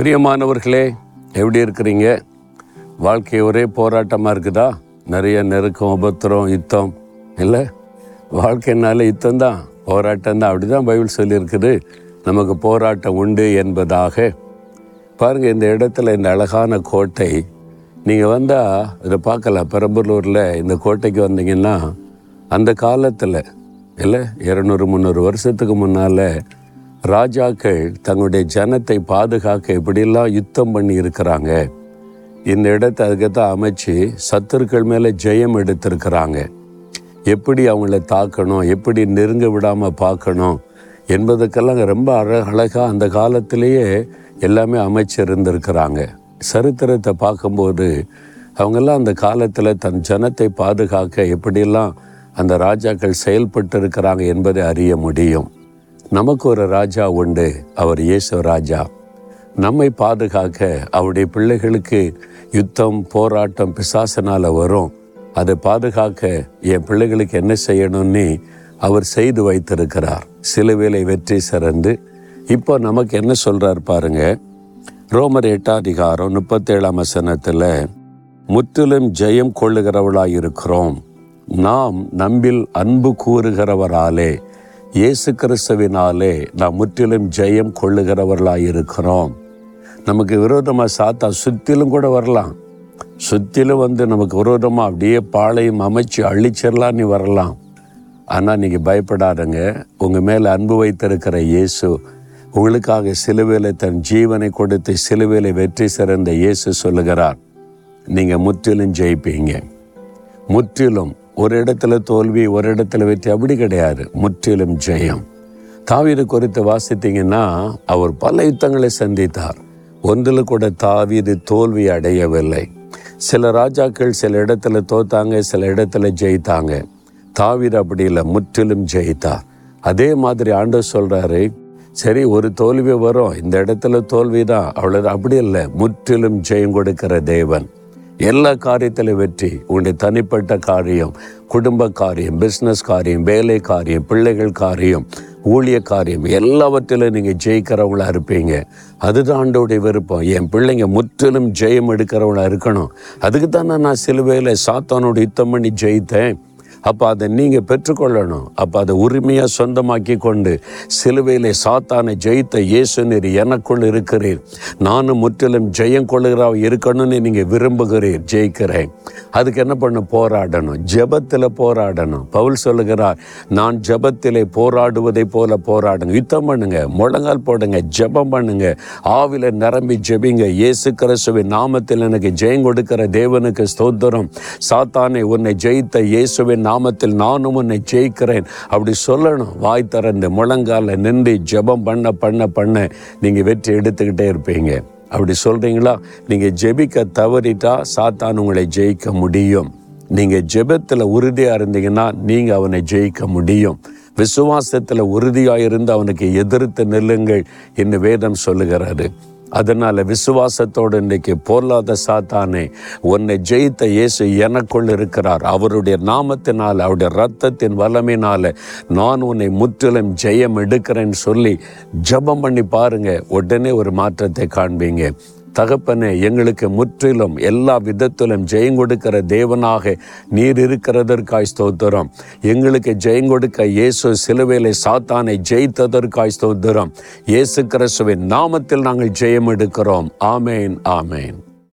பிரியமானவர்களே எப்படி இருக்கிறீங்க? வாழ்க்கை ஒரே போராட்டமாக இருக்குதா? நிறைய நெருக்கம் உபத்திரம் யுத்தம் இல்லை? வாழ்க்கைனால யுத்தம் தான் போராட்டம் தான் அப்படி தான் பைபிள் சொல்லியிருக்குது. நமக்கு போராட்டம் உண்டு என்பதாக. பாருங்கள் இந்த இடத்துல இந்த அழகான கோட்டை நீங்கள் வந்தால் இதை பார்க்கலாம். பெரம்பலூரில் இந்த கோட்டைக்கு வந்தீங்கன்னா அந்த காலத்தில் இல்லை இரநூறு முந்நூறு வருஷத்துக்கு முன்னால் ராஜாக்கள் தங்களுடைய ஜனத்தை பாதுகாக்க எப்படிலாம் யுத்தம் பண்ணி இருக்கிறாங்க இந்த இடத்தை அதுக்கத்தான் அமைச்சு சத்துருக்கள் மேலே ஜெயம் எடுத்திருக்கிறாங்க. எப்படி அவங்கள தாக்கணும் எப்படி நெருங்க விடாமல் பார்க்கணும் என்பதுக்கெல்லாம் ரொம்ப அழகழகாக அந்த காலத்திலேயே எல்லாமே அமைச்சிருந்திருக்கிறாங்க சரித்திரத்தை பார்க்கும்போது அவங்கெல்லாம் அந்த காலத்தில் தன் ஜனத்தை பாதுகாக்க எப்படியெல்லாம் அந்த ராஜாக்கள் செயல்பட்டு இருக்கிறாங்க என்பதை அறிய முடியும். நமக்கு ஒரு ராஜா உண்டு அவர் இயேசு ராஜா. நம்மை பாதுகாக்க அவருடைய பிள்ளைகளுக்கு யுத்தம் போராட்டம் பிசாசனால வரும். அதை பாதுகாக்க என் பிள்ளைகளுக்கு என்ன செய்யணும்னு அவர் செய்து வைத்திருக்கிறார். சில வேலை வெற்றி சிறந்து இப்போ நமக்கு என்ன சொல்கிறார் பாருங்க. ரோமர் எட்டாதிகாரம் முப்பத்தேழாம் வசனத்தில் முற்றிலும் ஜெயம் கொள்ளுகிறவளாக இருக்கிறோம் நாம் நம்பில் அன்பு கூறுகிறவராலே இயேசு கிறிஸ்துவினாலே நாம் முற்றிலும் ஜெயம் கொள்ளுகிறவர்களாக இருக்கிறோம். நமக்கு விரோதமாக சாத்தா சுத்திலும் கூட வரலாம். சுத்திலும் வந்து நமக்கு விரோதமாக அப்படியே பாளையம் அமைச்சு அழிச்சிடலாம் நீ வரலாம். ஆனால் நீங்கள் பயப்படாதங்க. உங்கள் மேலே அன்பு வைத்திருக்கிற இயேசு உங்களுக்காக சிலுவையில் தன் ஜீவனை கொடுத்து சிலுவையில் வெற்றி சிறந்த இயேசு சொல்லுகிறார். நீங்கள் முற்றிலும் ஜெயிப்பீங்க. முற்றிலும் ஒரு இடத்துல தோல்வி ஒரு இடத்துல வெற்றி அப்படி கிடையாது. முற்றிலும் ஜெயம். தாவீது குறித்து வாசித்தீங்கன்னா அவர் பல யுத்தங்களை சந்தித்தார். ஒன்றில் கூட தாவீது தோல்வி அடையவில்லை. சில ராஜாக்கள் சில இடத்துல தோத்தாங்க சில இடத்துல ஜெயித்தாங்க. தாவீது அப்படி இல்லை முற்றிலும் ஜெயித்தார். அதே மாதிரி ஆண்டு சொல்றாரு சரி ஒரு தோல்வி வரும். இந்த இடத்துல தோல்வி தான் அவ்வளோ அப்படி இல்லை முற்றிலும் ஜெயம் கொடுக்கிற தேவன். எல்லா காரியத்திலும் வெற்றி உங்களுடைய தனிப்பட்ட காரியம் குடும்ப காரியம் பிஸ்னஸ் காரியம் வேலை காரியம் பிள்ளைகள் காரியம் ஊழிய காரியம் எல்லாவற்றிலும் நீங்கள் ஜெயிக்கிறவங்களா இருப்பீங்க. அதுதான் ஆண்டோடைய விருப்பம். என் பிள்ளைங்க முற்றிலும் ஜெயம் எடுக்கிறவங்களா இருக்கணும். அதுக்கு தானே நான் சிலுவையில் சாத்தானோட யுத்தம் பண்ணி ஜெயித்தேன். அப்போ அதை நீங்கள் பெற்றுக்கொள்ளணும். அப்போ அதை உரிமையாக சொந்தமாக்கி கொண்டு சிலுவையிலே சாத்தானை ஜெயித்த இயேசுநீர் எனக்குள் இருக்கிறீர். நானும் முற்றிலும் ஜெயம் கொள்ளுகிறா இருக்கணும்னு நீங்கள் விரும்புகிறீர். ஜெயிக்கிறேன். அதுக்கு என்ன பண்ண போராடணும். ஜெபத்தில் போராடணும். பவுல் சொல்லுகிறார் நான் ஜபத்திலே போராடுவதை போல போராடுங்க. யுத்தம் பண்ணுங்க முழங்கால் போடுங்க ஜெபம் பண்ணுங்க. ஆவில நிரம்பி ஜெபிங்க. இயேசு கிறிஸ்துவின் நாமத்தில் எனக்கு ஜெயம் கொடுக்கிற தேவனுக்கு ஸ்தோத்திரம். சாத்தானை உன்னை ஜெயித்த இயேசுவின் நாமத்தில் நானும் உன்னை ஜெயிக்கிறேன். அப்படி சொல்லணும். வாய் திறந்து முழங்கால நின்று ஜெபம் பண்ண பண்ண பண்ண நீங்கள் வெற்றி எடுத்துக்கிட்டே இருப்பீங்க. அப்படி சொல்கிறீங்களா நீங்கள் ஜெபிக்க தவறிட்டா சாத்தான் உங்களை ஜெயிக்க முடியும். நீங்கள் ஜெபத்தில் உறுதியாக இருந்தீங்கன்னா நீங்கள் அவனை ஜெயிக்க முடியும். விசுவாசத்தில் உறுதியாக இருந்து அவனுக்கு எதிர்த்து நெல்லுங்கள் என்று வேதம் சொல்லுகிறாரு அதனால் விசுவாசத்தோடு இன்றைக்கு பொருளாத சாத்தானே உன்னை ஜெயித்த இயேசு எனக்குள் இருக்கிறார். அவருடைய நாமத்தினால் அவருடைய ரத்தத்தின் வல்லமையினால் நான் உன்னை முற்றிலும் ஜெயம் எடுக்கிறேன்னு சொல்லி ஜெபம் பண்ணி பாருங்க. உடனே ஒரு மாற்றத்தை காண்பீங்க. தகப்பனே எங்களுக்கு முற்றிலும் எல்லா விதத்திலும் ஜெயம் கொடுக்கிற தேவனாக நீர் இருக்கிறதற்காய் ஸ்தோத்திரம். எங்களுக்கு ஜெயம் கொடுக்க இயேசு சிலுவையிலே சாத்தானை ஜெயித்ததற்காய் ஸ்தோத்திரம். இயேசு கிறிஸ்துவின் நாமத்தில் நாங்கள் ஜெயம் எடுக்கிறோம். ஆமேன் ஆமேன்.